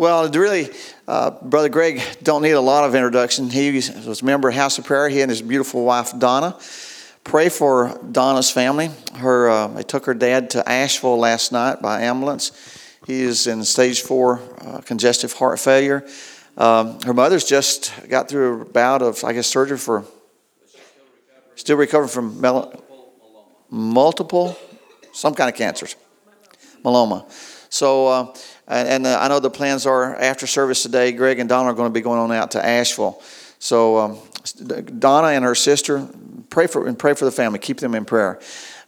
Well, really, uh, Brother Greg don't need a lot of introduction. He was a member of House of Prayer. He and his beautiful wife Donna. Pray for Donna's family. Her, uh, they took her dad to Asheville last night by ambulance. He is in stage four uh, congestive heart failure. Um, her mother's just got through a bout of, I guess, surgery for. Still recovering from mel- multiple, some kind of cancers, myeloma. So, uh, and, and uh, I know the plans are after service today, Greg and Donna are going to be going on out to Asheville. So, um, Donna and her sister, pray for and pray for the family. Keep them in prayer.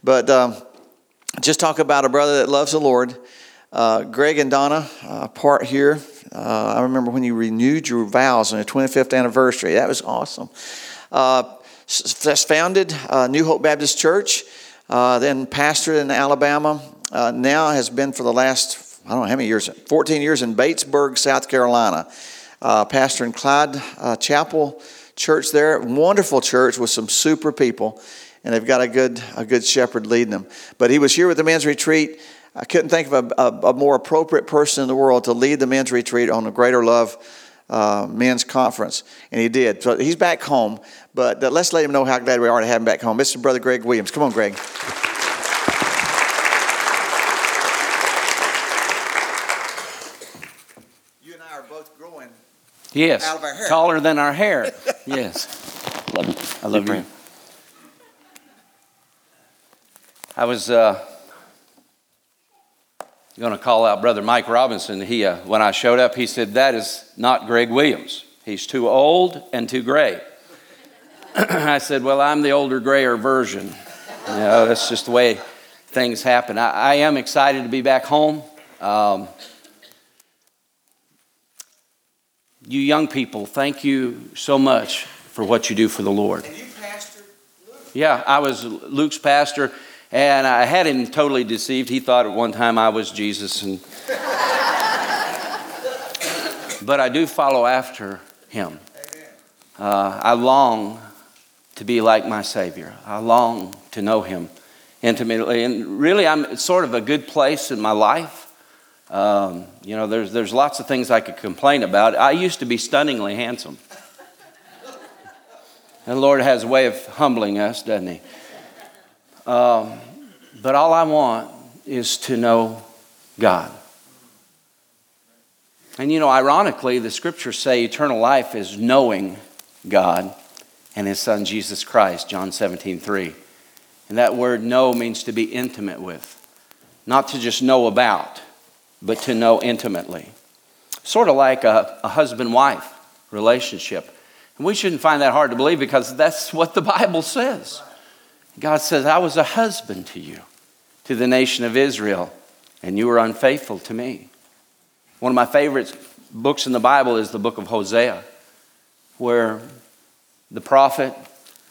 But um, just talk about a brother that loves the Lord. Uh, Greg and Donna, uh, part here. Uh, I remember when you renewed your vows on your 25th anniversary. That was awesome. Uh, founded uh, New Hope Baptist Church, uh, then pastored in Alabama. now has been for the last I don't know how many years, 14 years in Batesburg, South Carolina. Uh, pastor in Clyde uh, Chapel Church there. Wonderful church with some super people. And they've got a good, a good shepherd leading them. But he was here with the men's retreat. I couldn't think of a, a, a more appropriate person in the world to lead the men's retreat on the Greater Love uh, men's conference. And he did. So he's back home. But let's let him know how glad we are to have him back home. This is Brother Greg Williams. Come on, Greg. Yes. Out of our hair. Taller than our hair. yes. Love you. I love you. I was uh, going to call out Brother Mike Robinson. He, uh, when I showed up, he said, "That is not Greg Williams. He's too old and too gray." I said, "Well, I'm the older, grayer version. You know, that's just the way things happen." I, I am excited to be back home. Um, you young people, thank you so much for what you do for the Lord. And you pastored Luke. Yeah, I was Luke's pastor, and I had him totally deceived. He thought at one time I was Jesus, and but I do follow after him. Uh, I long to be like my Savior. I long to know Him intimately, and really, I'm sort of a good place in my life. Um, you know, there's, there's lots of things I could complain about. I used to be stunningly handsome. And the Lord has a way of humbling us, doesn't He? Um, but all I want is to know God. And you know, ironically, the scriptures say eternal life is knowing God and His Son Jesus Christ, John 17, 3. And that word know means to be intimate with, not to just know about but to know intimately. Sort of like a, a husband wife relationship. And we shouldn't find that hard to believe because that's what the Bible says. God says, I was a husband to you, to the nation of Israel, and you were unfaithful to me. One of my favorite books in the Bible is the book of Hosea, where the prophet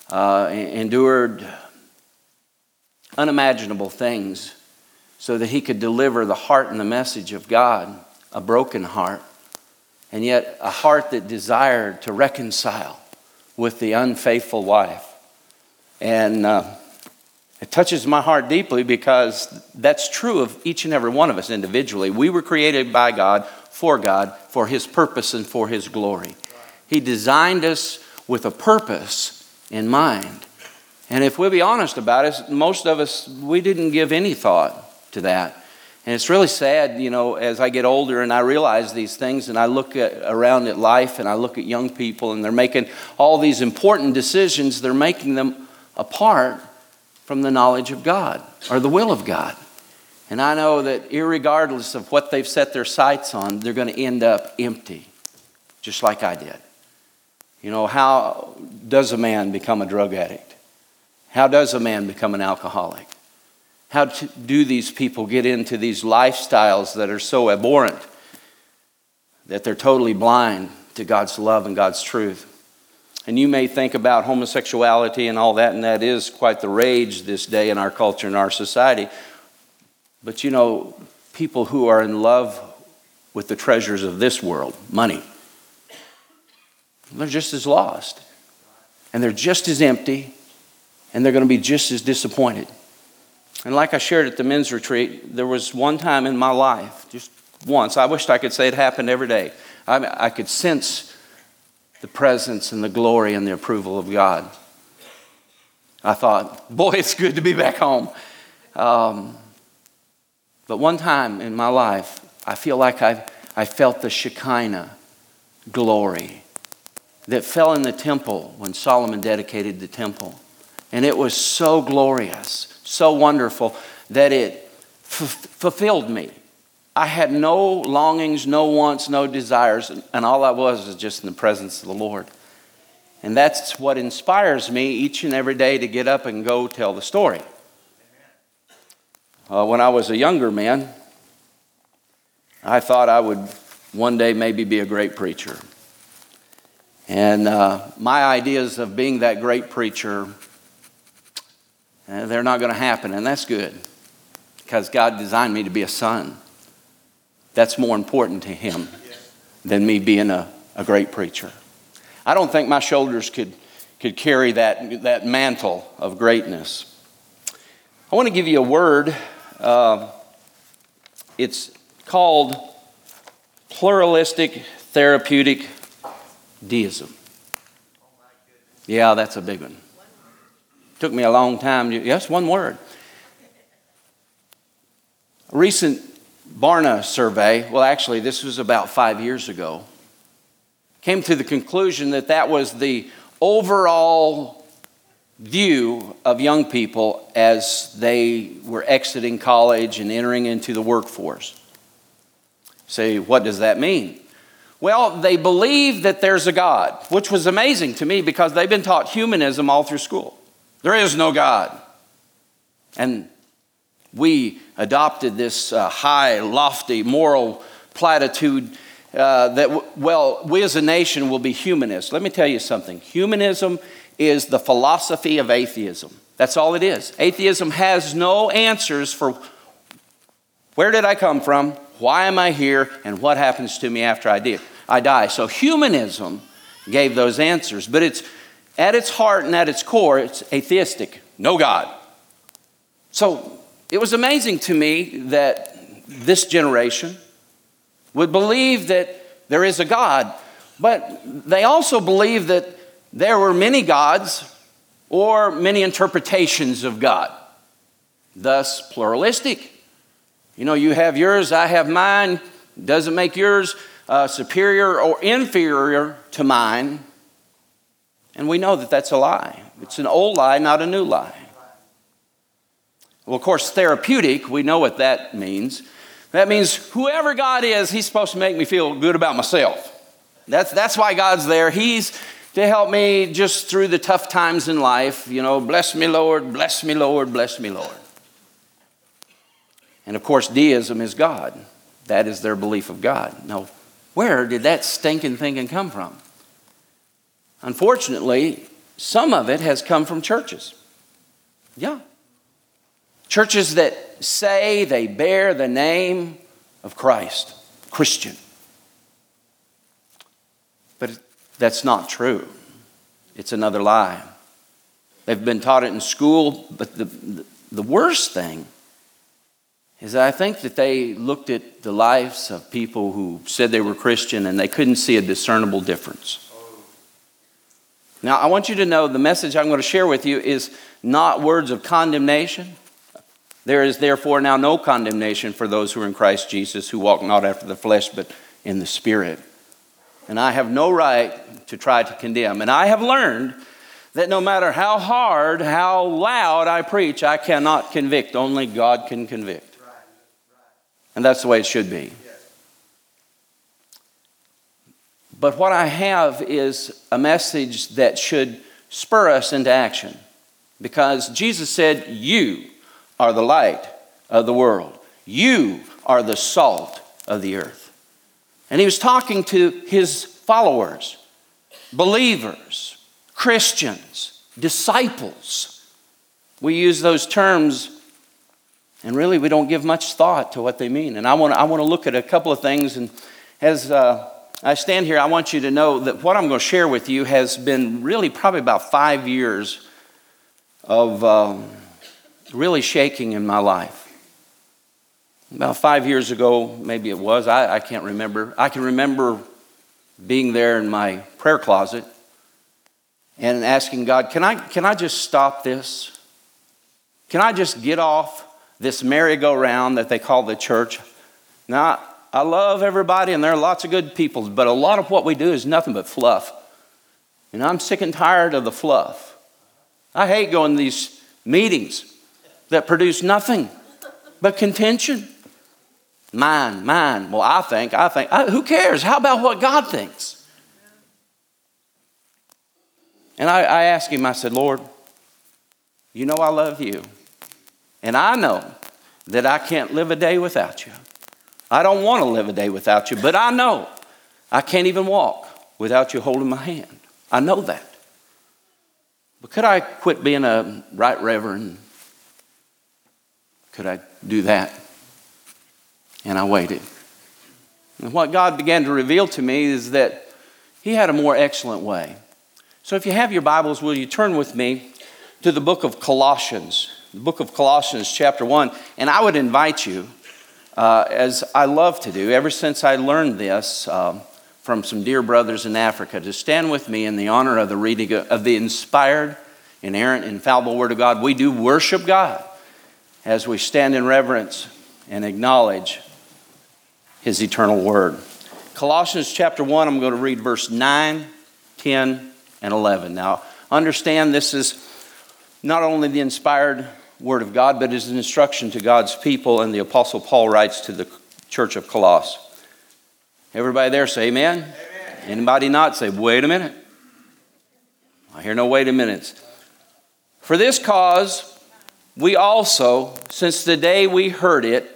uh, endured unimaginable things so that he could deliver the heart and the message of God, a broken heart, and yet a heart that desired to reconcile with the unfaithful wife. And uh, it touches my heart deeply because that's true of each and every one of us individually. We were created by God, for God, for His purpose and for His glory. He designed us with a purpose in mind. And if we'll be honest about it, most of us, we didn't give any thought to that. And it's really sad, you know, as I get older and I realize these things and I look at, around at life and I look at young people and they're making all these important decisions, they're making them apart from the knowledge of God or the will of God. And I know that, regardless of what they've set their sights on, they're going to end up empty, just like I did. You know, how does a man become a drug addict? How does a man become an alcoholic? How do these people get into these lifestyles that are so abhorrent that they're totally blind to God's love and God's truth? And you may think about homosexuality and all that, and that is quite the rage this day in our culture and our society. But you know, people who are in love with the treasures of this world, money, they're just as lost. And they're just as empty, and they're going to be just as disappointed. And like I shared at the men's retreat, there was one time in my life, just once. I wished I could say it happened every day. I, I could sense the presence and the glory and the approval of God. I thought, boy, it's good to be back home. Um, but one time in my life, I feel like I, I felt the Shekinah glory that fell in the temple when Solomon dedicated the temple. And it was so glorious, so wonderful that it f- fulfilled me. I had no longings, no wants, no desires, and all I was was just in the presence of the Lord. And that's what inspires me each and every day to get up and go tell the story. Uh, when I was a younger man, I thought I would one day maybe be a great preacher. And uh, my ideas of being that great preacher, uh, they're not going to happen, and that's good because God designed me to be a son. That's more important to Him than me being a, a great preacher. I don't think my shoulders could, could carry that, that mantle of greatness. I want to give you a word. Uh, it's called pluralistic therapeutic deism. Yeah, that's a big one. Took me a long time. Yes, one word. A recent Barna survey, well, actually, this was about five years ago, came to the conclusion that that was the overall view of young people as they were exiting college and entering into the workforce. Say, what does that mean? Well, they believe that there's a God, which was amazing to me because they've been taught humanism all through school. There is no God. And we adopted this uh, high, lofty, moral platitude uh, that, well, we as a nation will be humanists. Let me tell you something humanism is the philosophy of atheism. That's all it is. Atheism has no answers for where did I come from, why am I here, and what happens to me after I, did, I die. So humanism gave those answers, but it's at its heart and at its core, it's atheistic. No God. So it was amazing to me that this generation would believe that there is a God, but they also believe that there were many gods or many interpretations of God, thus pluralistic. You know, you have yours, I have mine, doesn't make yours uh, superior or inferior to mine. And we know that that's a lie. It's an old lie, not a new lie. Well, of course, therapeutic, we know what that means. That means whoever God is, He's supposed to make me feel good about myself. That's, that's why God's there. He's to help me just through the tough times in life. You know, bless me, Lord, bless me, Lord, bless me, Lord. And of course, deism is God. That is their belief of God. Now, where did that stinking thinking come from? Unfortunately, some of it has come from churches. Yeah. Churches that say they bear the name of Christ, Christian. But that's not true. It's another lie. They've been taught it in school, but the, the worst thing is I think that they looked at the lives of people who said they were Christian and they couldn't see a discernible difference. Now, I want you to know the message I'm going to share with you is not words of condemnation. There is therefore now no condemnation for those who are in Christ Jesus, who walk not after the flesh, but in the Spirit. And I have no right to try to condemn. And I have learned that no matter how hard, how loud I preach, I cannot convict. Only God can convict. And that's the way it should be. But what I have is a message that should spur us into action. Because Jesus said, You are the light of the world. You are the salt of the earth. And he was talking to his followers, believers, Christians, disciples. We use those terms, and really we don't give much thought to what they mean. And I want to, I want to look at a couple of things. And as uh, I stand here, I want you to know that what I'm going to share with you has been really probably about five years of. Um, really shaking in my life. about five years ago, maybe it was, I, I can't remember. I can remember being there in my prayer closet and asking God, can I, can I just stop this? Can I just get off this merry-go-round that they call the church? Now, I love everybody and there are lots of good people, but a lot of what we do is nothing but fluff. And I'm sick and tired of the fluff. I hate going to these meetings that produce nothing but contention. Mine, mine. Well, I think, I think. I, who cares? How about what God thinks? And I, I asked him, I said, Lord, you know I love you. And I know that I can't live a day without you. I don't want to live a day without you, but I know I can't even walk without you holding my hand. I know that. But could I quit being a right reverend? Could I do that? And I waited. And what God began to reveal to me is that He had a more excellent way. So if you have your Bibles, will you turn with me to the book of Colossians? The book of Colossians, chapter 1. And I would invite you, uh, as I love to do, ever since I learned this um, from some dear brothers in Africa, to stand with me in the honor of the reading of the inspired, inerrant, infallible Word of God. We do worship God as we stand in reverence and acknowledge his eternal word. Colossians chapter 1, I'm going to read verse 9, 10, and 11. Now, understand this is not only the inspired word of God, but is an instruction to God's people, and the Apostle Paul writes to the church of Colossus. Everybody there say amen? amen. Anybody not say, wait a minute. I hear no wait a minute. For this cause, we also, since the day we heard it,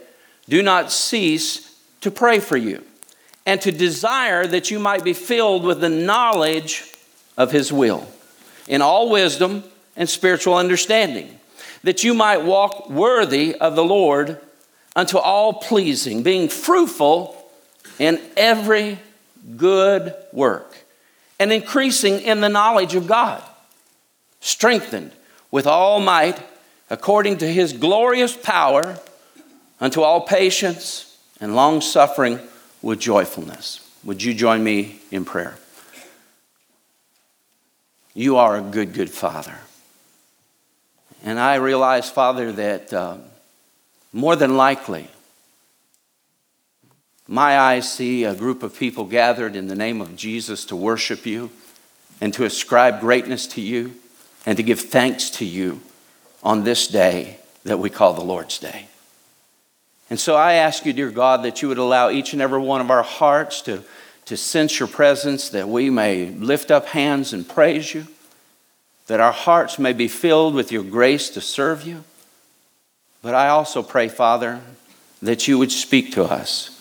do not cease to pray for you and to desire that you might be filled with the knowledge of His will in all wisdom and spiritual understanding, that you might walk worthy of the Lord unto all pleasing, being fruitful in every good work and increasing in the knowledge of God, strengthened with all might according to his glorious power unto all patience and long suffering with joyfulness. Would you join me in prayer? You are a good, good Father. And I realize, Father, that uh, more than likely, my eyes see a group of people gathered in the name of Jesus to worship you and to ascribe greatness to you and to give thanks to you on this day that we call the Lord's Day. And so I ask you, dear God, that you would allow each and every one of our hearts to, to sense your presence, that we may lift up hands and praise you, that our hearts may be filled with your grace to serve you. But I also pray, Father, that you would speak to us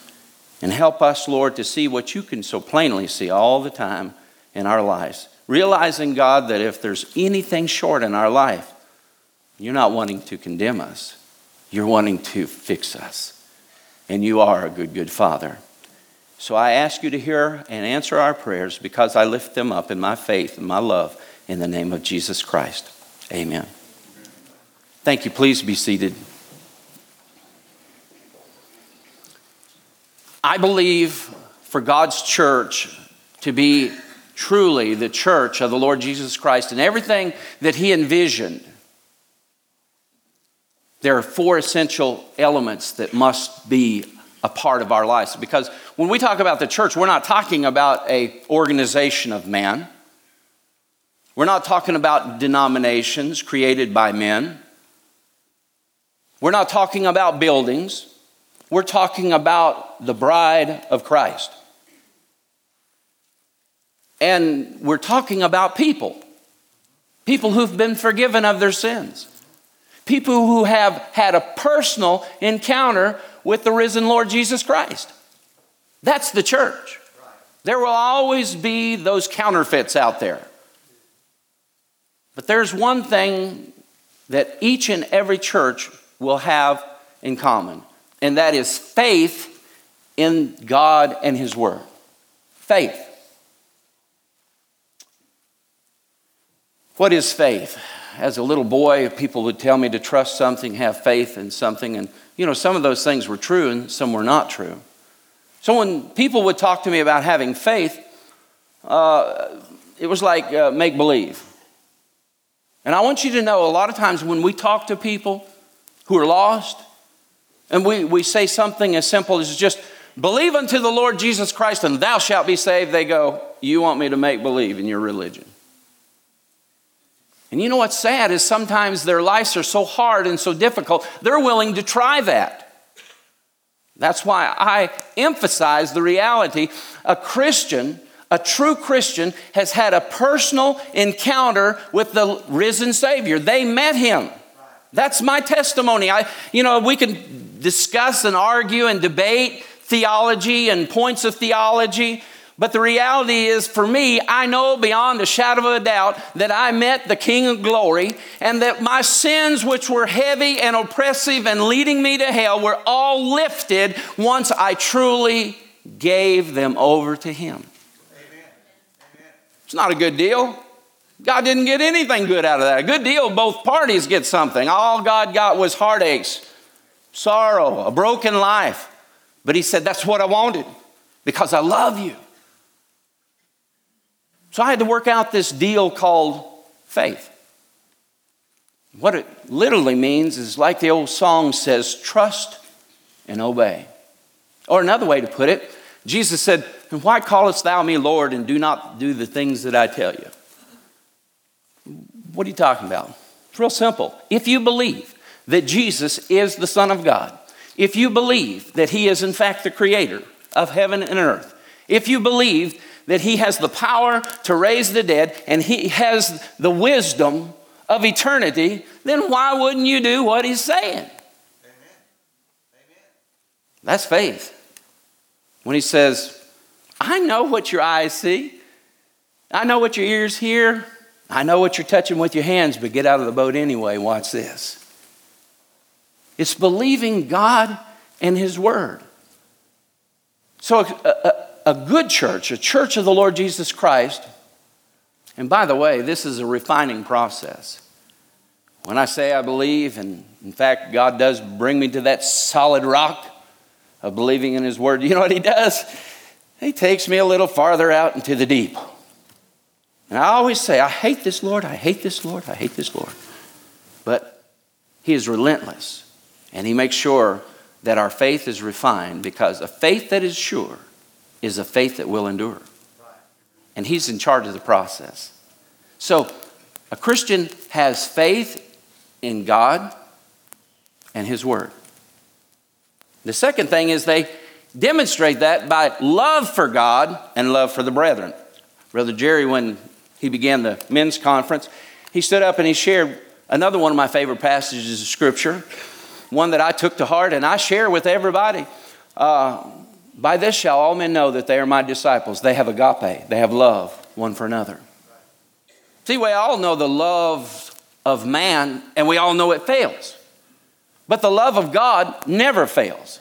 and help us, Lord, to see what you can so plainly see all the time in our lives. Realizing, God, that if there's anything short in our life, you're not wanting to condemn us you're wanting to fix us. And you are a good, good Father. So I ask you to hear and answer our prayers because I lift them up in my faith and my love in the name of Jesus Christ. Amen. Thank you. Please be seated. I believe for God's church to be truly the church of the Lord Jesus Christ and everything that He envisioned there are four essential elements that must be a part of our lives because when we talk about the church we're not talking about a organization of man we're not talking about denominations created by men we're not talking about buildings we're talking about the bride of christ and we're talking about people people who've been forgiven of their sins People who have had a personal encounter with the risen Lord Jesus Christ. That's the church. There will always be those counterfeits out there. But there's one thing that each and every church will have in common, and that is faith in God and His Word. Faith. What is faith? as a little boy, people would tell me to trust something, have faith in something, and you know, some of those things were true and some were not true. So when people would talk to me about having faith, uh, it was like uh, make believe. And I want you to know a lot of times when we talk to people who are lost, and we, we say something as simple as just believe unto the Lord Jesus Christ and thou shalt be saved, they go, You want me to make believe in your religion. And you know what's sad is sometimes their lives are so hard and so difficult, they're willing to try that. That's why I emphasize the reality a Christian, a true Christian, has had a personal encounter with the risen Savior. They met him. That's my testimony. I, you know, we can discuss and argue and debate theology and points of theology, but the reality is, for me, I know beyond a shadow of a doubt that I met the King of glory and that my sins, which were heavy and oppressive and leading me to hell, were all lifted once I truly gave them over to Him. It's not a good deal. God didn't get anything good out of that. A good deal, both parties get something. All God got was heartaches, sorrow, a broken life. But He said, That's what I wanted because I love you. So I had to work out this deal called faith. What it literally means is like the old song says, trust and obey. Or another way to put it, Jesus said, Why callest thou me Lord and do not do the things that I tell you? What are you talking about? It's real simple. If you believe that Jesus is the Son of God, if you believe that He is in fact the creator of heaven and earth, if you believe that he has the power to raise the dead and he has the wisdom of eternity, then why wouldn't you do what he's saying? Amen. Amen. That's faith. When he says, I know what your eyes see, I know what your ears hear, I know what you're touching with your hands, but get out of the boat anyway. Watch this. It's believing God and His Word. So, a, a, a good church, a church of the Lord Jesus Christ, and by the way, this is a refining process. When I say I believe, and in fact, God does bring me to that solid rock of believing in His Word, you know what He does? He takes me a little farther out into the deep. And I always say, I hate this Lord, I hate this Lord, I hate this Lord. But He is relentless, and He makes sure that our faith is refined because a faith that is sure is a faith that will endure. And He's in charge of the process. So, a Christian has faith in God and His Word. The second thing is they demonstrate that by love for God and love for the brethren. Brother Jerry, when he began the men's conference, he stood up and he shared another one of my favorite passages of Scripture, one that I took to heart and I share with everybody. Uh, by this shall all men know that they are my disciples. They have agape, they have love one for another. See, we all know the love of man, and we all know it fails. But the love of God never fails.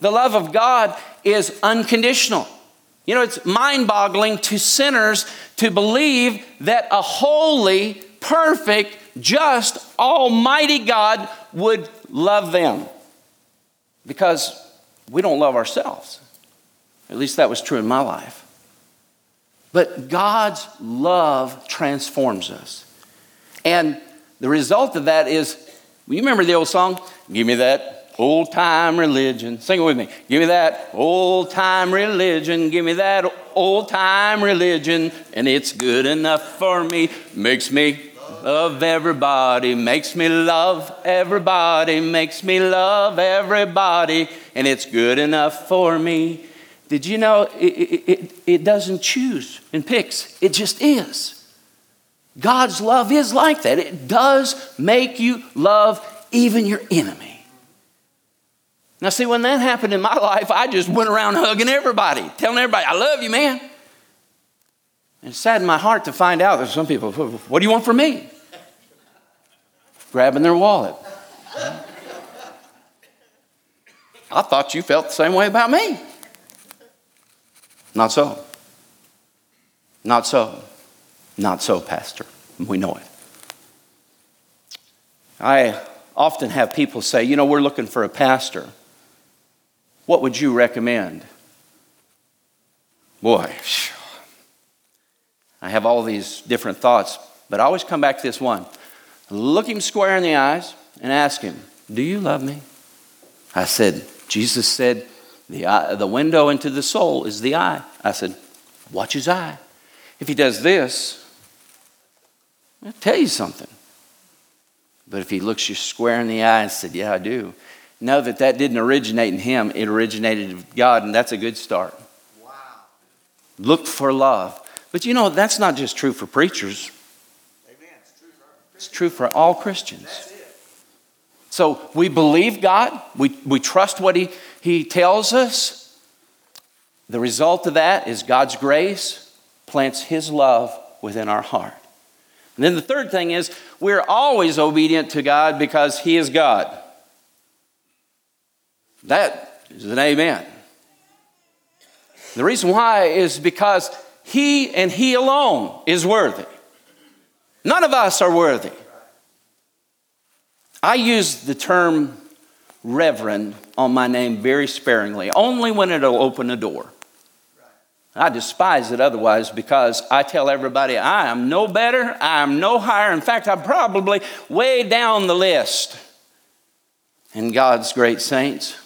The love of God is unconditional. You know, it's mind boggling to sinners to believe that a holy, perfect, just, almighty God would love them. Because we don't love ourselves. At least that was true in my life. But God's love transforms us. And the result of that is, you remember the old song? Give me that old time religion. Sing it with me. Give me that old time religion. Give me that old time religion. And it's good enough for me. Makes me love everybody, makes me love everybody, makes me love everybody, and it's good enough for me. Did you know it, it, it, doesn't choose and picks, it just is. God's love is like that. It does make you love even your enemy. Now, see, when that happened in my life, I just went around hugging everybody, telling everybody, I love you, man. And it saddened my heart to find out that some people, what do you want from me? Grabbing their wallet. I thought you felt the same way about me. Not so. Not so. Not so, Pastor. We know it. I often have people say, you know, we're looking for a pastor. What would you recommend? Boy, I have all these different thoughts, but I always come back to this one. Look him square in the eyes and ask him, Do you love me? I said, Jesus said, the, eye, the window into the soul is the eye. I said, Watch his eye. If he does this, I'll tell you something. But if he looks you square in the eye and said, Yeah, I do, know that that didn't originate in him, it originated in God, and that's a good start. Wow. Look for love. But you know, that's not just true for preachers, Amen. It's, true for it's true for all Christians. So we believe God, we, we trust what he, he tells us. The result of that is God's grace plants His love within our heart. And then the third thing is we're always obedient to God because He is God. That is an amen. The reason why is because He and He alone is worthy. None of us are worthy. I use the term reverend on my name very sparingly, only when it'll open a door. I despise it otherwise because I tell everybody I am no better, I am no higher. In fact, I'm probably way down the list in God's great saints.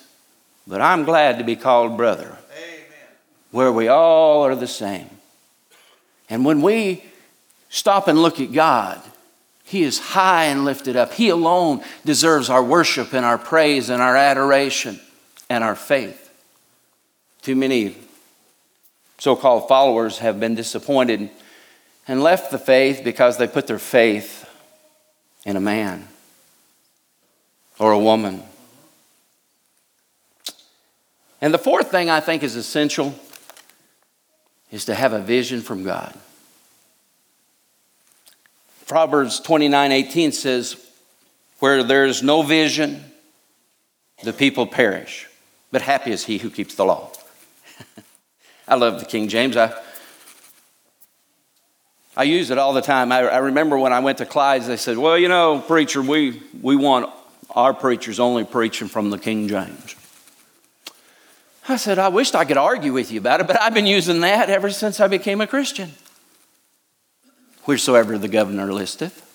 But I'm glad to be called brother, Amen. where we all are the same. And when we stop and look at God, He is high and lifted up. He alone deserves our worship and our praise and our adoration and our faith. Too many so called followers have been disappointed and left the faith because they put their faith in a man or a woman. And the fourth thing I think is essential is to have a vision from God. Proverbs 29 18 says, Where there is no vision, the people perish, but happy is he who keeps the law. I love the King James. I, I use it all the time. I, I remember when I went to Clyde's, they said, Well, you know, preacher, we, we want our preachers only preaching from the King James. I said, I wished I could argue with you about it, but I've been using that ever since I became a Christian. Wheresoever the governor listeth.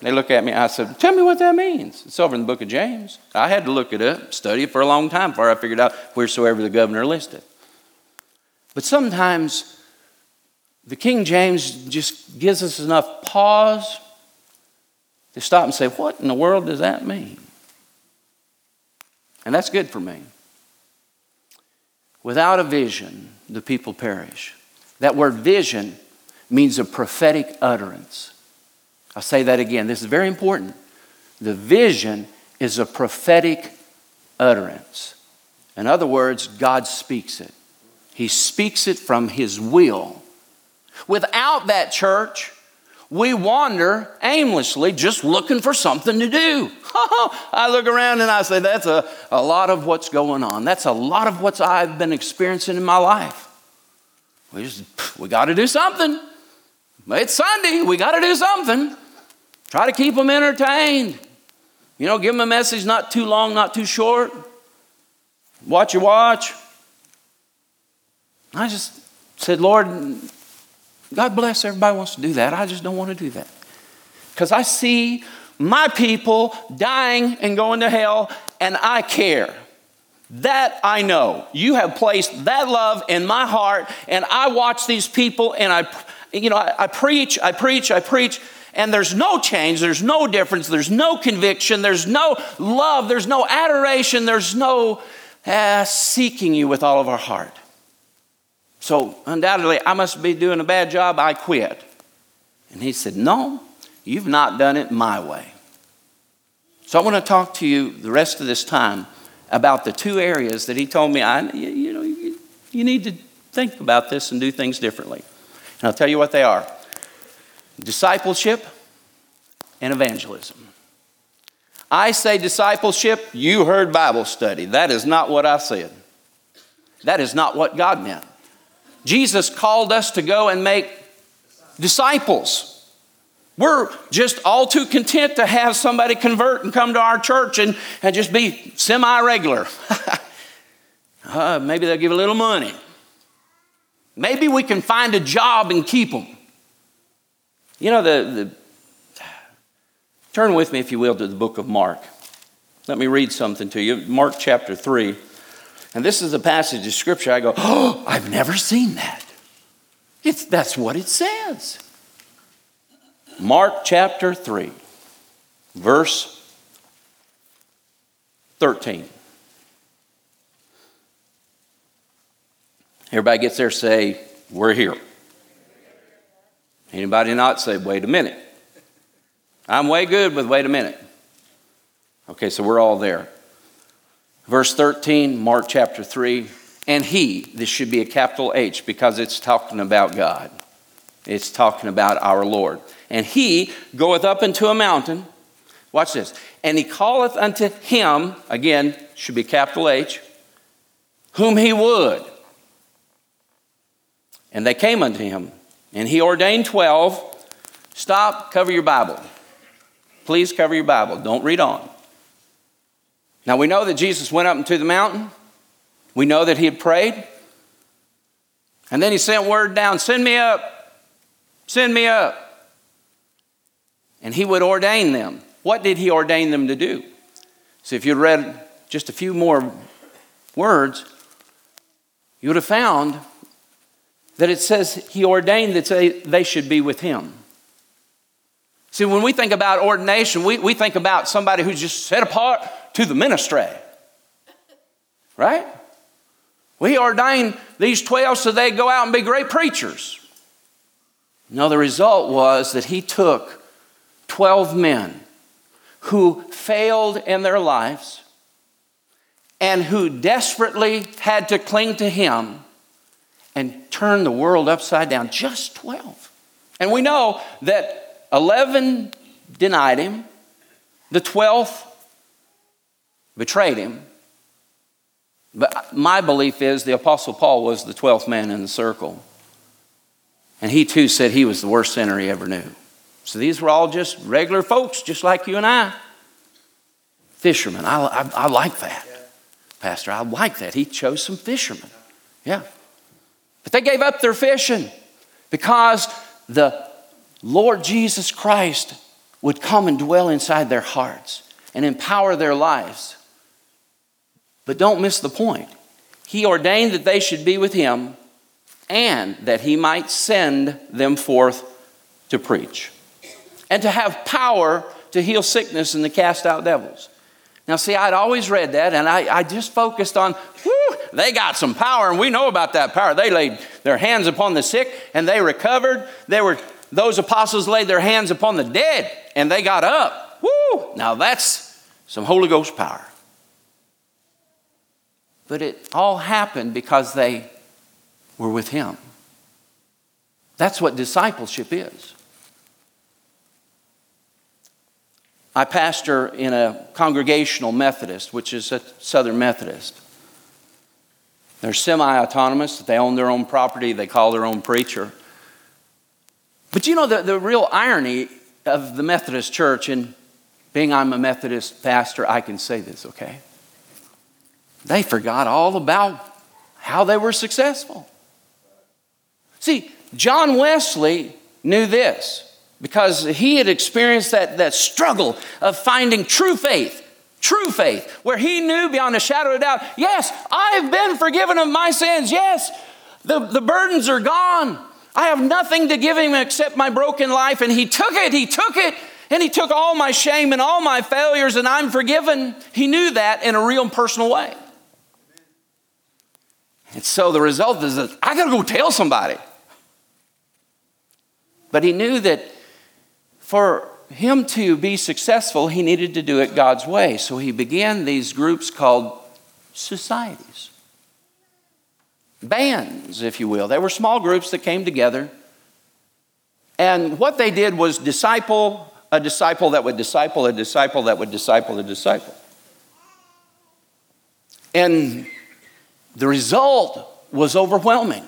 They look at me, I said, Tell me what that means. It's over in the book of James. I had to look it up, study it for a long time before I figured out wheresoever the governor listeth. But sometimes the King James just gives us enough pause to stop and say, What in the world does that mean? And that's good for me. Without a vision, the people perish. That word vision means a prophetic utterance. I'll say that again. This is very important. The vision is a prophetic utterance. In other words, God speaks it. He speaks it from His will. Without that church, we wander aimlessly just looking for something to do. I look around and I say, that's a, a lot of what's going on. That's a lot of what I've been experiencing in my life. We just, we got to do something. It's Sunday. We got to do something. Try to keep them entertained. You know, give them a message not too long, not too short. Watch your watch. I just said, Lord, God bless everybody wants to do that. I just don't want to do that. Because I see my people dying and going to hell, and I care. That I know. You have placed that love in my heart, and I watch these people, and I, you know, I, I preach, I preach, I preach, and there's no change, there's no difference, there's no conviction, there's no love, there's no adoration, there's no uh, seeking you with all of our heart. So, undoubtedly, I must be doing a bad job. I quit. And he said, No, you've not done it my way. So, I want to talk to you the rest of this time about the two areas that he told me I, you know, you, you need to think about this and do things differently. And I'll tell you what they are discipleship and evangelism. I say discipleship, you heard Bible study. That is not what I said. That is not what God meant. Jesus called us to go and make disciples. We're just all too content to have somebody convert and come to our church and, and just be semi regular. uh, maybe they'll give a little money. Maybe we can find a job and keep them. You know, the, the turn with me, if you will, to the book of Mark. Let me read something to you. Mark chapter 3. And this is a passage of scripture I go, oh, I've never seen that. It's, that's what it says. Mark chapter 3, verse 13. Everybody gets there, say, We're here. Anybody not say, Wait a minute. I'm way good with wait a minute. Okay, so we're all there. Verse 13, Mark chapter 3. And he, this should be a capital H because it's talking about God. It's talking about our Lord. And he goeth up into a mountain. Watch this. And he calleth unto him, again, should be capital H, whom he would. And they came unto him. And he ordained 12. Stop, cover your Bible. Please cover your Bible. Don't read on. Now we know that Jesus went up into the mountain. We know that he had prayed. And then he sent word down send me up, send me up. And he would ordain them. What did he ordain them to do? See, if you'd read just a few more words, you would have found that it says he ordained that they, they should be with him. See, when we think about ordination, we, we think about somebody who's just set apart to the ministry. Right? We ordained these 12 so they'd go out and be great preachers. No, the result was that he took 12 men who failed in their lives and who desperately had to cling to him and turn the world upside down. Just 12. And we know that 11 denied him, the 12th betrayed him. But my belief is the Apostle Paul was the 12th man in the circle. And he too said he was the worst sinner he ever knew. So these were all just regular folks, just like you and I. Fishermen. I, I, I like that. Pastor, I like that. He chose some fishermen. Yeah. But they gave up their fishing because the Lord Jesus Christ would come and dwell inside their hearts and empower their lives. But don't miss the point. He ordained that they should be with him and that he might send them forth to preach and to have power to heal sickness and to cast out devils. Now, see, I'd always read that and I, I just focused on, whew, they got some power and we know about that power. They laid their hands upon the sick and they recovered. They were, those apostles laid their hands upon the dead and they got up. Woo! Now that's some Holy Ghost power. But it all happened because they were with Him. That's what discipleship is. I pastor in a congregational Methodist, which is a Southern Methodist. They're semi autonomous, they own their own property, they call their own preacher. But you know, the, the real irony of the Methodist church, and being I'm a Methodist pastor, I can say this, okay? They forgot all about how they were successful. See, John Wesley knew this because he had experienced that, that struggle of finding true faith, true faith, where he knew beyond a shadow of doubt yes, I've been forgiven of my sins. Yes, the, the burdens are gone. I have nothing to give him except my broken life. And he took it, he took it, and he took all my shame and all my failures, and I'm forgiven. He knew that in a real personal way. And so the result is that I got to go tell somebody. But he knew that for him to be successful, he needed to do it God's way. So he began these groups called societies, bands, if you will. They were small groups that came together. And what they did was disciple a disciple that would disciple a disciple that would disciple a disciple. And the result was overwhelming.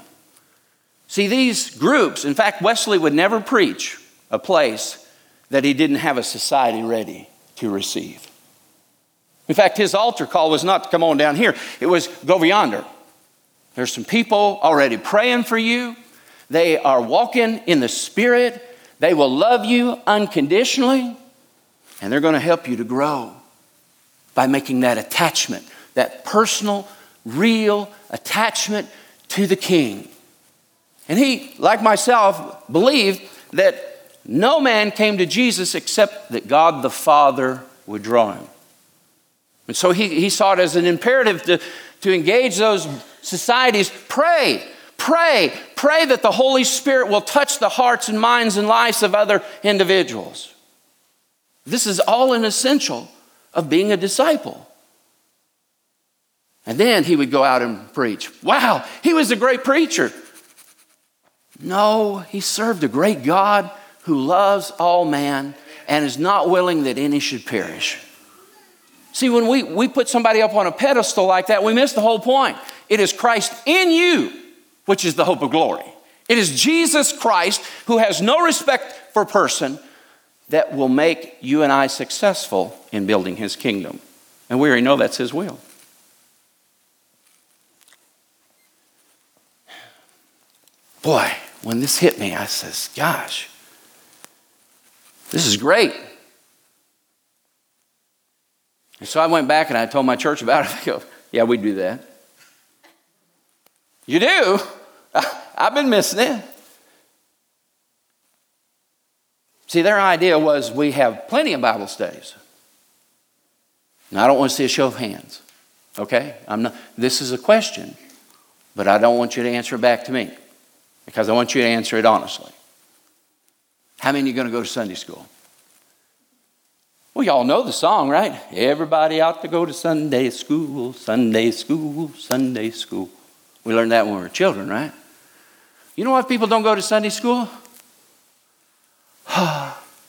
See, these groups, in fact, Wesley would never preach a place that he didn't have a society ready to receive. In fact, his altar call was not to come on down here, it was go over yonder. There's some people already praying for you. They are walking in the Spirit. They will love you unconditionally, and they're going to help you to grow by making that attachment, that personal, real attachment to the King. And he, like myself, believed that no man came to Jesus except that God the Father would draw him. And so he, he saw it as an imperative to, to engage those societies. Pray, pray, pray that the Holy Spirit will touch the hearts and minds and lives of other individuals. This is all an essential of being a disciple. And then he would go out and preach. Wow, he was a great preacher. No, he served a great God who loves all man and is not willing that any should perish. See, when we, we put somebody up on a pedestal like that, we miss the whole point. It is Christ in you, which is the hope of glory. It is Jesus Christ who has no respect for person that will make you and I successful in building his kingdom. And we already know that's his will. Boy, when this hit me, I says, gosh, this is great. And so I went back and I told my church about it. They go, Yeah, we do that. You do? I've been missing it. See, their idea was we have plenty of Bible studies. Now, I don't want to see a show of hands. Okay? I'm not, this is a question, but I don't want you to answer back to me because I want you to answer it honestly. How many are going to go to Sunday school? Well, y'all know the song, right? Everybody ought to go to Sunday school, Sunday school, Sunday school. We learned that when we were children, right? You know why people don't go to Sunday school?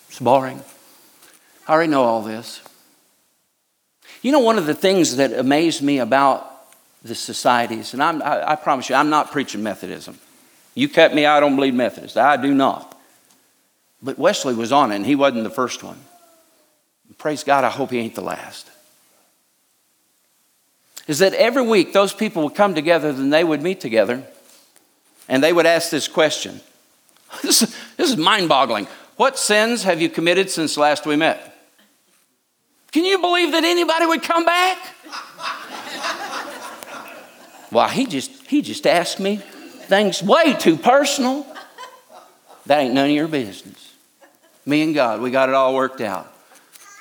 it's boring. I already know all this. You know, one of the things that amazed me about the societies, and I, I promise you, I'm not preaching Methodism. You cut me, I don't believe Methodist. I do not. But Wesley was on it, and he wasn't the first one. Praise God, I hope he ain't the last. Is that every week those people would come together and they would meet together and they would ask this question. This, this is mind boggling. What sins have you committed since last we met? Can you believe that anybody would come back? Well, he just he just asked me things way too personal. That ain't none of your business. Me and God, we got it all worked out.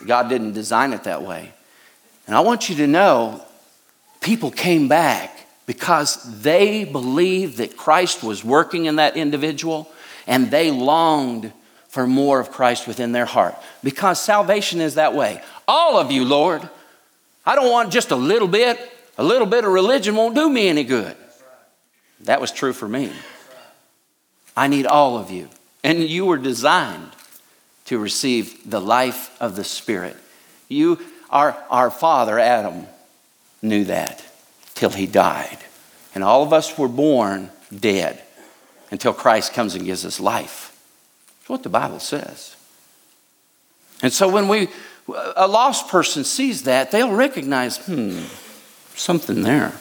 God didn't design it that way. And I want you to know people came back because they believed that Christ was working in that individual and they longed for more of Christ within their heart. Because salvation is that way. All of you, Lord. I don't want just a little bit. A little bit of religion won't do me any good. That was true for me. I need all of you. And you were designed to receive the life of the Spirit. You, our, our father, Adam, knew that till he died. And all of us were born dead until Christ comes and gives us life. That's what the Bible says. And so when we, a lost person sees that, they'll recognize, hmm, something there.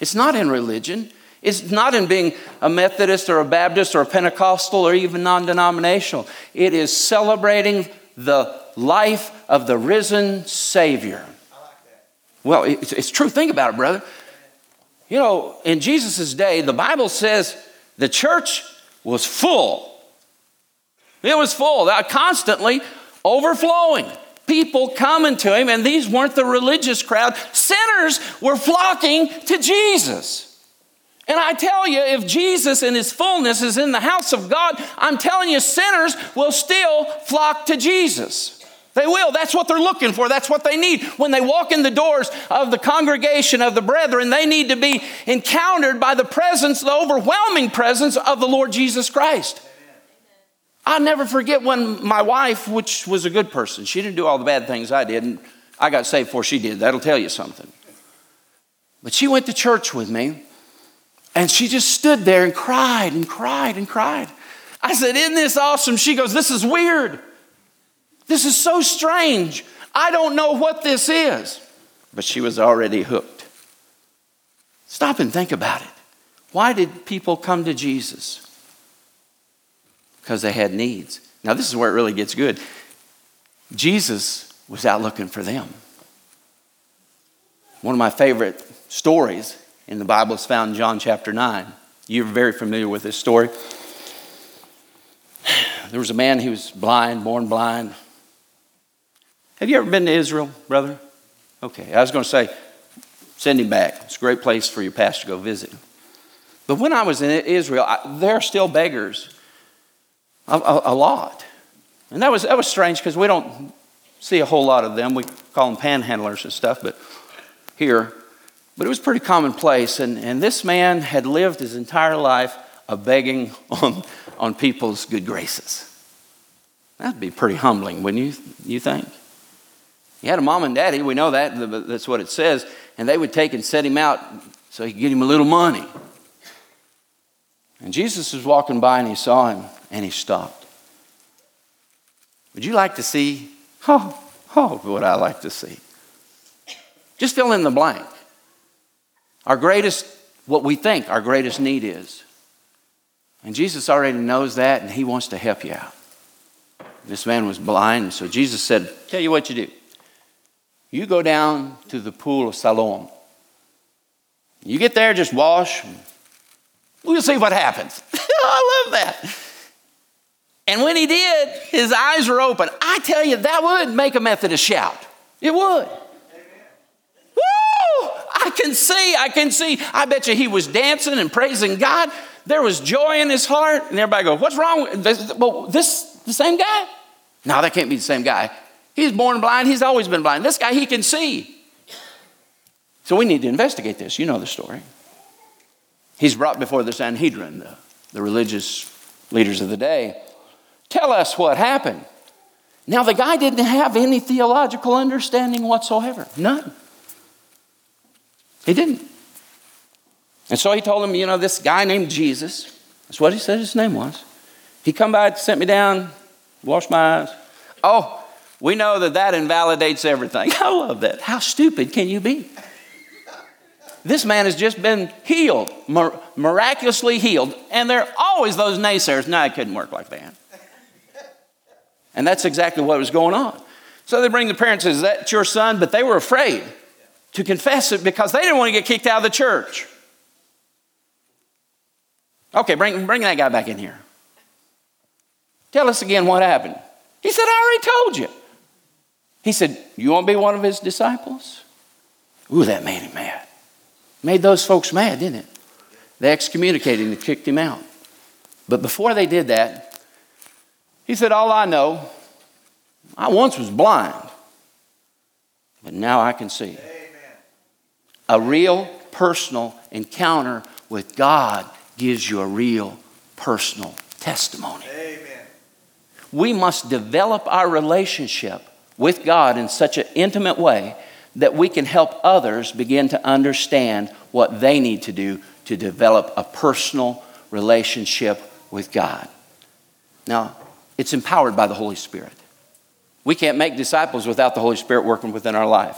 It's not in religion. It's not in being a Methodist or a Baptist or a Pentecostal or even non denominational. It is celebrating the life of the risen Savior. Well, it's, it's true. Think about it, brother. You know, in Jesus' day, the Bible says the church was full. It was full, constantly overflowing. People coming to him, and these weren't the religious crowd. Sinners were flocking to Jesus. And I tell you, if Jesus in his fullness is in the house of God, I'm telling you, sinners will still flock to Jesus. They will. That's what they're looking for. That's what they need. When they walk in the doors of the congregation of the brethren, they need to be encountered by the presence, the overwhelming presence of the Lord Jesus Christ. I'll never forget when my wife, which was a good person, she didn't do all the bad things I did, and I got saved before she did. That'll tell you something. But she went to church with me. And she just stood there and cried and cried and cried. I said, Isn't this awesome? She goes, This is weird. This is so strange. I don't know what this is. But she was already hooked. Stop and think about it. Why did people come to Jesus? Because they had needs. Now, this is where it really gets good. Jesus was out looking for them. One of my favorite stories in the Bible is found in John chapter 9. You're very familiar with this story. There was a man, he was blind, born blind. Have you ever been to Israel, brother? Okay, I was going to say, send him back. It's a great place for your pastor to go visit. But when I was in Israel, I, there are still beggars, a, a, a lot. And that was, that was strange because we don't see a whole lot of them. We call them panhandlers and stuff, but here. But it was pretty commonplace. And, and this man had lived his entire life of begging on, on people's good graces. That'd be pretty humbling, wouldn't you, you think? He had a mom and daddy, we know that, that's what it says, and they would take and set him out so he could get him a little money. And Jesus was walking by and he saw him and he stopped. Would you like to see? Oh, oh, would I like to see? Just fill in the blank. Our greatest, what we think our greatest need is. And Jesus already knows that and he wants to help you out. This man was blind, so Jesus said, Tell you what you do. You go down to the pool of Siloam. You get there, just wash. We'll see what happens. I love that. And when he did, his eyes were open. I tell you, that would make a Methodist shout. It would. I can see, I can see. I bet you he was dancing and praising God. There was joy in his heart. And everybody goes, What's wrong? Well, this, the same guy? No, that can't be the same guy. He's born blind, he's always been blind. This guy, he can see. So we need to investigate this. You know the story. He's brought before the Sanhedrin, the, the religious leaders of the day. Tell us what happened. Now, the guy didn't have any theological understanding whatsoever. None. He didn't. And so he told him, you know, this guy named Jesus, that's what he said his name was. He come by, sent me down, washed my eyes. Oh, we know that that invalidates everything. I love that. How stupid can you be? This man has just been healed, miraculously healed. And there are always those naysayers. No, it couldn't work like that. And that's exactly what was going on. So they bring the parents, is that your son? But they were afraid to confess it because they didn't want to get kicked out of the church. Okay, bring, bring that guy back in here. Tell us again what happened. He said, I already told you. He said, You want to be one of his disciples? Ooh, that made him mad. Made those folks mad, didn't it? They excommunicated him and kicked him out. But before they did that, he said, All I know, I once was blind, but now I can see. A real personal encounter with God gives you a real personal testimony. Amen. We must develop our relationship with God in such an intimate way that we can help others begin to understand what they need to do to develop a personal relationship with God. Now, it's empowered by the Holy Spirit. We can't make disciples without the Holy Spirit working within our life.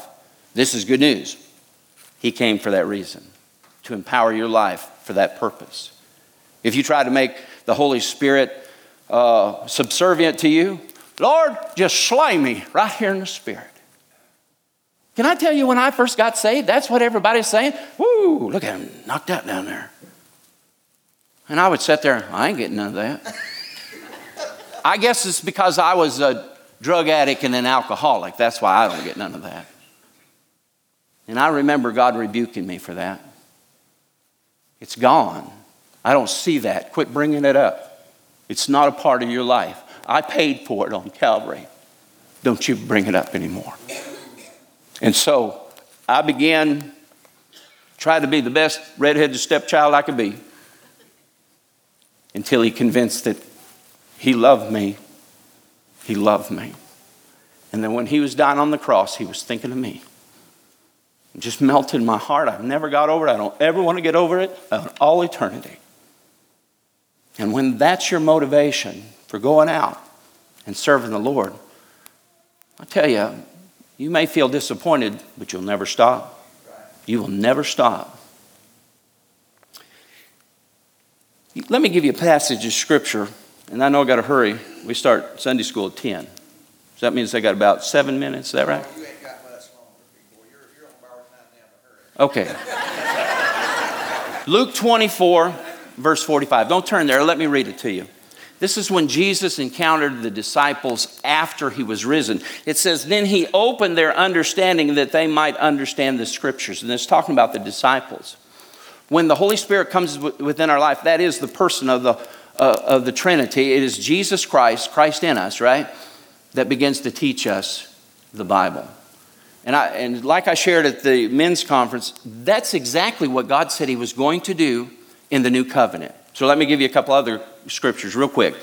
This is good news. He came for that reason, to empower your life for that purpose. If you try to make the Holy Spirit uh, subservient to you, Lord, just slay me right here in the Spirit. Can I tell you when I first got saved, that's what everybody's saying? Woo, look at him, knocked out down there. And I would sit there, I ain't getting none of that. I guess it's because I was a drug addict and an alcoholic. That's why I don't get none of that. And I remember God rebuking me for that. It's gone. I don't see that. Quit bringing it up. It's not a part of your life. I paid for it on Calvary. Don't you bring it up anymore. And so I began trying to be the best redheaded stepchild I could be until he convinced that he loved me. He loved me. And then when he was dying on the cross, he was thinking of me. It just melted my heart. I've never got over it. I don't ever want to get over it all eternity. And when that's your motivation for going out and serving the Lord, I tell you, you may feel disappointed, but you'll never stop. You will never stop. Let me give you a passage of scripture, and I know I got to hurry. We start Sunday school at 10. So that means I got about seven minutes, is that right? You ain't got much longer, big boy. You're, you're on borrowed time now, hurry. Okay. Luke 24, verse 45. Don't turn there. Let me read it to you. This is when Jesus encountered the disciples after he was risen. It says, Then he opened their understanding that they might understand the scriptures. And it's talking about the disciples. When the Holy Spirit comes within our life, that is the person of the, uh, of the Trinity. It is Jesus Christ, Christ in us, right? That begins to teach us the Bible. And, I, and like I shared at the men's conference, that's exactly what God said he was going to do in the new covenant. So let me give you a couple other scriptures real quick.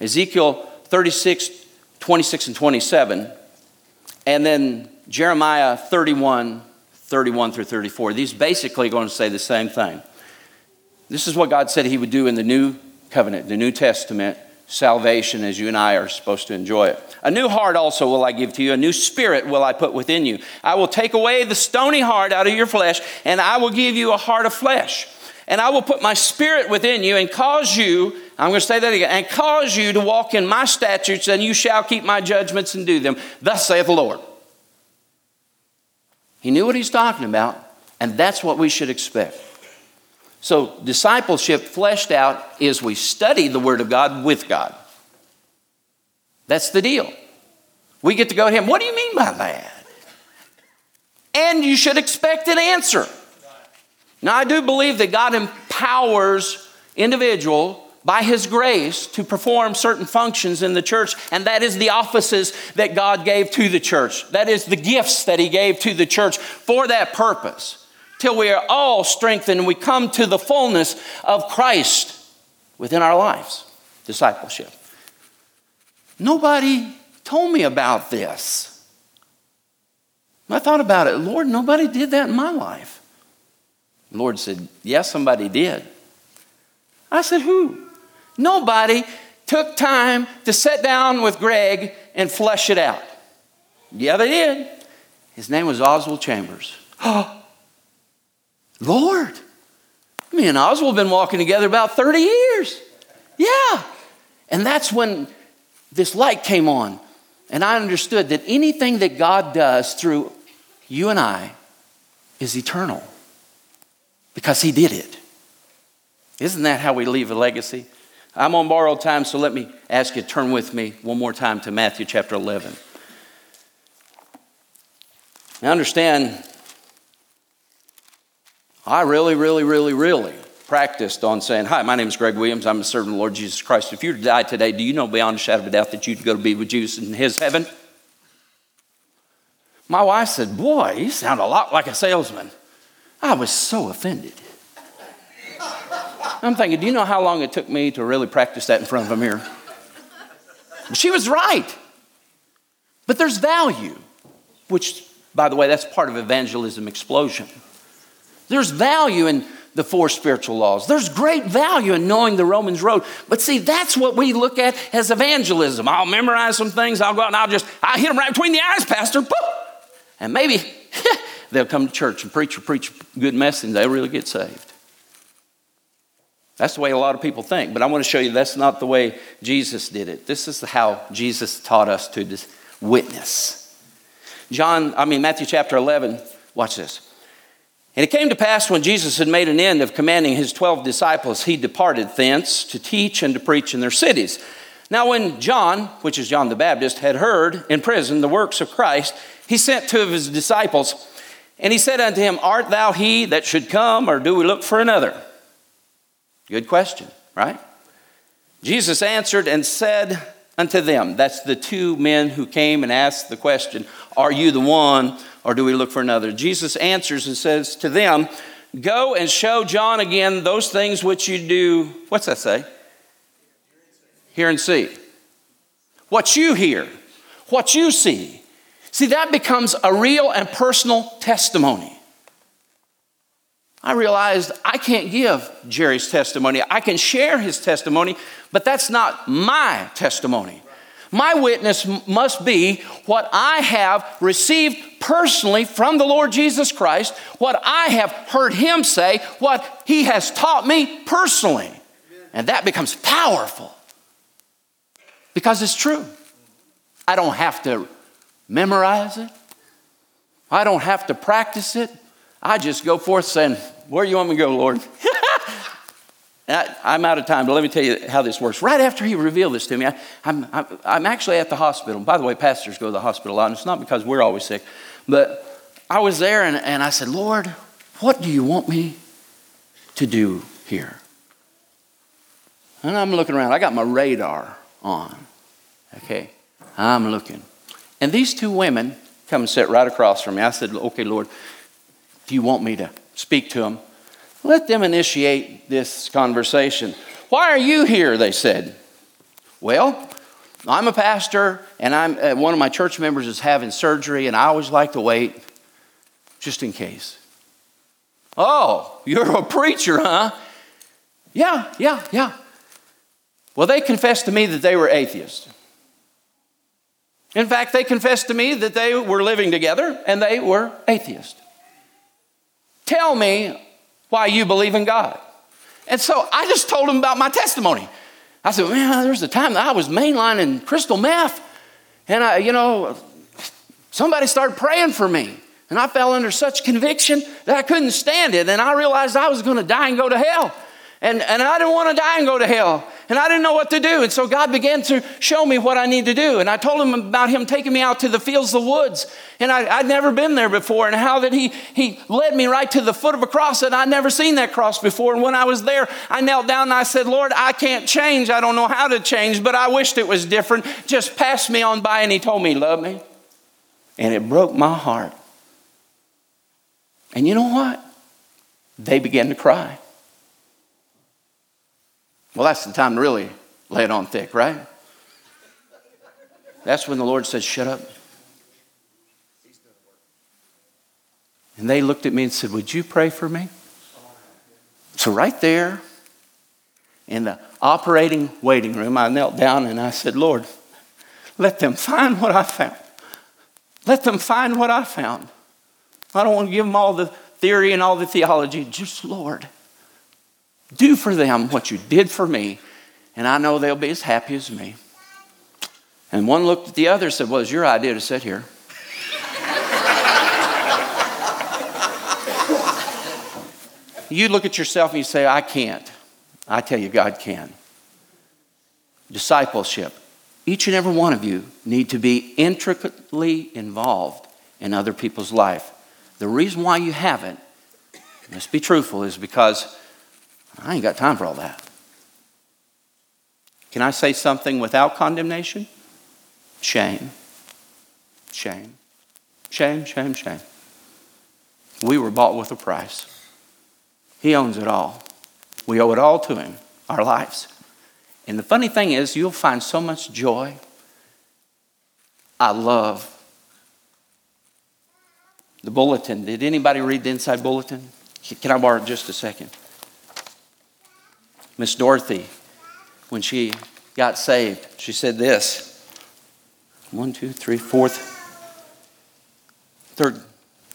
Ezekiel 36, 26, and 27, and then Jeremiah 31, 31 through 34. These basically going to say the same thing. This is what God said He would do in the new covenant, the New Testament, salvation as you and I are supposed to enjoy it. A new heart also will I give to you, a new spirit will I put within you. I will take away the stony heart out of your flesh, and I will give you a heart of flesh and I will put my spirit within you and cause you, I'm going to say that again, and cause you to walk in my statutes, and you shall keep my judgments and do them. Thus saith the Lord. He knew what he's talking about, and that's what we should expect. So, discipleship fleshed out is we study the Word of God with God. That's the deal. We get to go to Him. What do you mean by that? And you should expect an answer. Now, I do believe that God empowers individual by his grace to perform certain functions in the church and that is the offices that God gave to the church. That is the gifts that he gave to the church for that purpose. Till we are all strengthened and we come to the fullness of Christ within our lives. Discipleship. Nobody told me about this. I thought about it. Lord, nobody did that in my life. The Lord said, Yes, somebody did. I said, Who? Nobody took time to sit down with Greg and flesh it out. Yeah, they did. His name was Oswald Chambers. Oh, Lord, me and Oswald have been walking together about 30 years. Yeah. And that's when this light came on. And I understood that anything that God does through you and I is eternal because he did it. Isn't that how we leave a legacy? I'm on borrowed time, so let me ask you to turn with me one more time to Matthew chapter 11. Now, understand, I really, really, really, really practiced on saying, Hi, my name is Greg Williams. I'm a servant of the Lord Jesus Christ. If you were to die today, do you know beyond a shadow of a doubt that you'd go to be with Jesus in his heaven? My wife said, Boy, you sound a lot like a salesman. I was so offended. I'm thinking, do you know how long it took me to really practice that in front of a mirror? She was right. But there's value, which, by the way, that's part of evangelism explosion. There's value in the four spiritual laws. There's great value in knowing the Romans road. But see, that's what we look at as evangelism. I'll memorize some things, I'll go out and I'll just, I'll hit them right between the eyes, Pastor. And maybe they'll come to church and preach or preach a good message and they'll really get saved. That's the way a lot of people think, but I want to show you that's not the way Jesus did it. This is how Jesus taught us to witness. John, I mean, Matthew chapter 11, watch this. And it came to pass when Jesus had made an end of commanding his 12 disciples, he departed thence to teach and to preach in their cities. Now, when John, which is John the Baptist, had heard in prison the works of Christ, he sent two of his disciples and he said unto him, Art thou he that should come, or do we look for another? Good question, right? Jesus answered and said unto them, That's the two men who came and asked the question, Are you the one, or do we look for another? Jesus answers and says to them, Go and show John again those things which you do. What's that say? Hear and see. What you hear, what you see, See, that becomes a real and personal testimony. I realized I can't give Jerry's testimony. I can share his testimony, but that's not my testimony. My witness must be what I have received personally from the Lord Jesus Christ, what I have heard Him say, what He has taught me personally. And that becomes powerful because it's true. I don't have to memorize it, I don't have to practice it. I just go forth saying, Where do you want me to go, Lord? I, am out of time, but let me tell you how this works. Right after he revealed this to me, I, am I'm, I'm actually at the hospital. By the way, pastors go to the hospital a lot, and it's not because we're always sick, but I was there and, and I said, Lord, what do you want me to do here? And I'm looking around. I got my radar on. Okay, I'm looking. And these two women come and sit right across from me. I said, Okay, Lord, do you want me to speak to them? Let them initiate this conversation. Why are you here? They said. Well, I'm a pastor, and I'm, uh, one of my church members is having surgery, and I always like to wait just in case. Oh, you're a preacher, huh? Yeah, yeah, yeah. Well, they confessed to me that they were atheists. In fact, they confessed to me that they were living together and they were atheists. Tell me why you believe in God. And so I just told him about my testimony. I said, man, there's a time that I was mainlining crystal meth, and I, you know, somebody started praying for me. And I fell under such conviction that I couldn't stand it. And I realized I was going to die and go to hell. And, and I didn't want to die and go to hell. And I didn't know what to do. And so God began to show me what I need to do. And I told him about him taking me out to the fields, the woods. And I, would never been there before. And how that he, he led me right to the foot of a cross. And I'd never seen that cross before. And when I was there, I knelt down and I said, Lord, I can't change. I don't know how to change, but I wished it was different. Just pass me on by. And he told me, Love me. And it broke my heart. And you know what? They began to cry. Well, that's the time to really lay it on thick, right? That's when the Lord says, Shut up. And they looked at me and said, Would you pray for me? So, right there in the operating waiting room, I knelt down and I said, Lord, let them find what I found. Let them find what I found. I don't want to give them all the theory and all the theology. Just, Lord, do for them what you did for me, and I know they'll be as happy as me. And one looked at the other and said, Well, it's your idea to sit here. you look at yourself and you say, I can't. I tell you, God can. Discipleship. Each and every one of you need to be intricately involved in other people's life. The reason why you haven't, let's be truthful, is because I ain't got time for all that. Can I say something without condemnation? Shame. Shame. Shame, shame, shame. We were bought with a price. He owns it all. We owe it all to Him, our lives. And the funny thing is, you'll find so much joy. I love the bulletin. Did anybody read the inside bulletin? Can I borrow just a second? Miss Dorothy, when she got saved, she said this one, two, three, fourth, third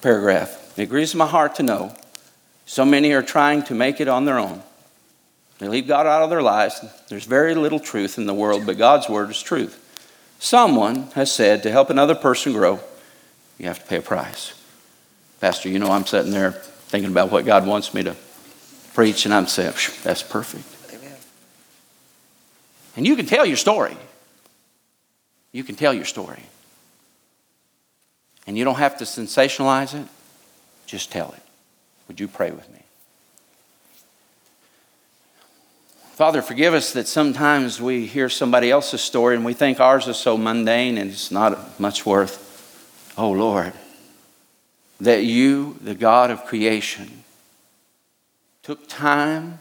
paragraph. It grieves my heart to know so many are trying to make it on their own. They leave God out of their lives. There's very little truth in the world, but God's word is truth. Someone has said to help another person grow, you have to pay a price. Pastor, you know, I'm sitting there thinking about what God wants me to preach, and I'm saying, that's perfect. Amen. And you can tell your story. You can tell your story. And you don't have to sensationalize it, just tell it. Would you pray with me? Father, forgive us that sometimes we hear somebody else's story and we think ours is so mundane and it's not much worth. Oh, Lord, that you, the God of creation, took time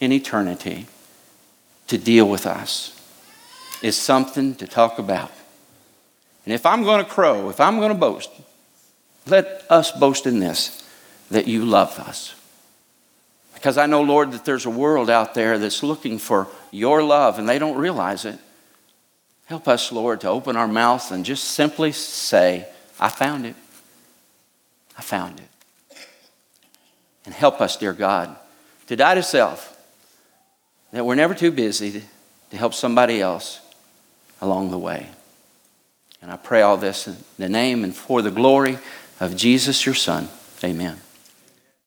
in eternity to deal with us is something to talk about. And if I'm going to crow, if I'm going to boast, let us boast in this that you love us. Because I know, Lord, that there's a world out there that's looking for your love and they don't realize it. Help us, Lord, to open our mouths and just simply say, I found it. I found it. And help us, dear God, to die to self, that we're never too busy to help somebody else along the way. And I pray all this in the name and for the glory of Jesus, your Son. Amen.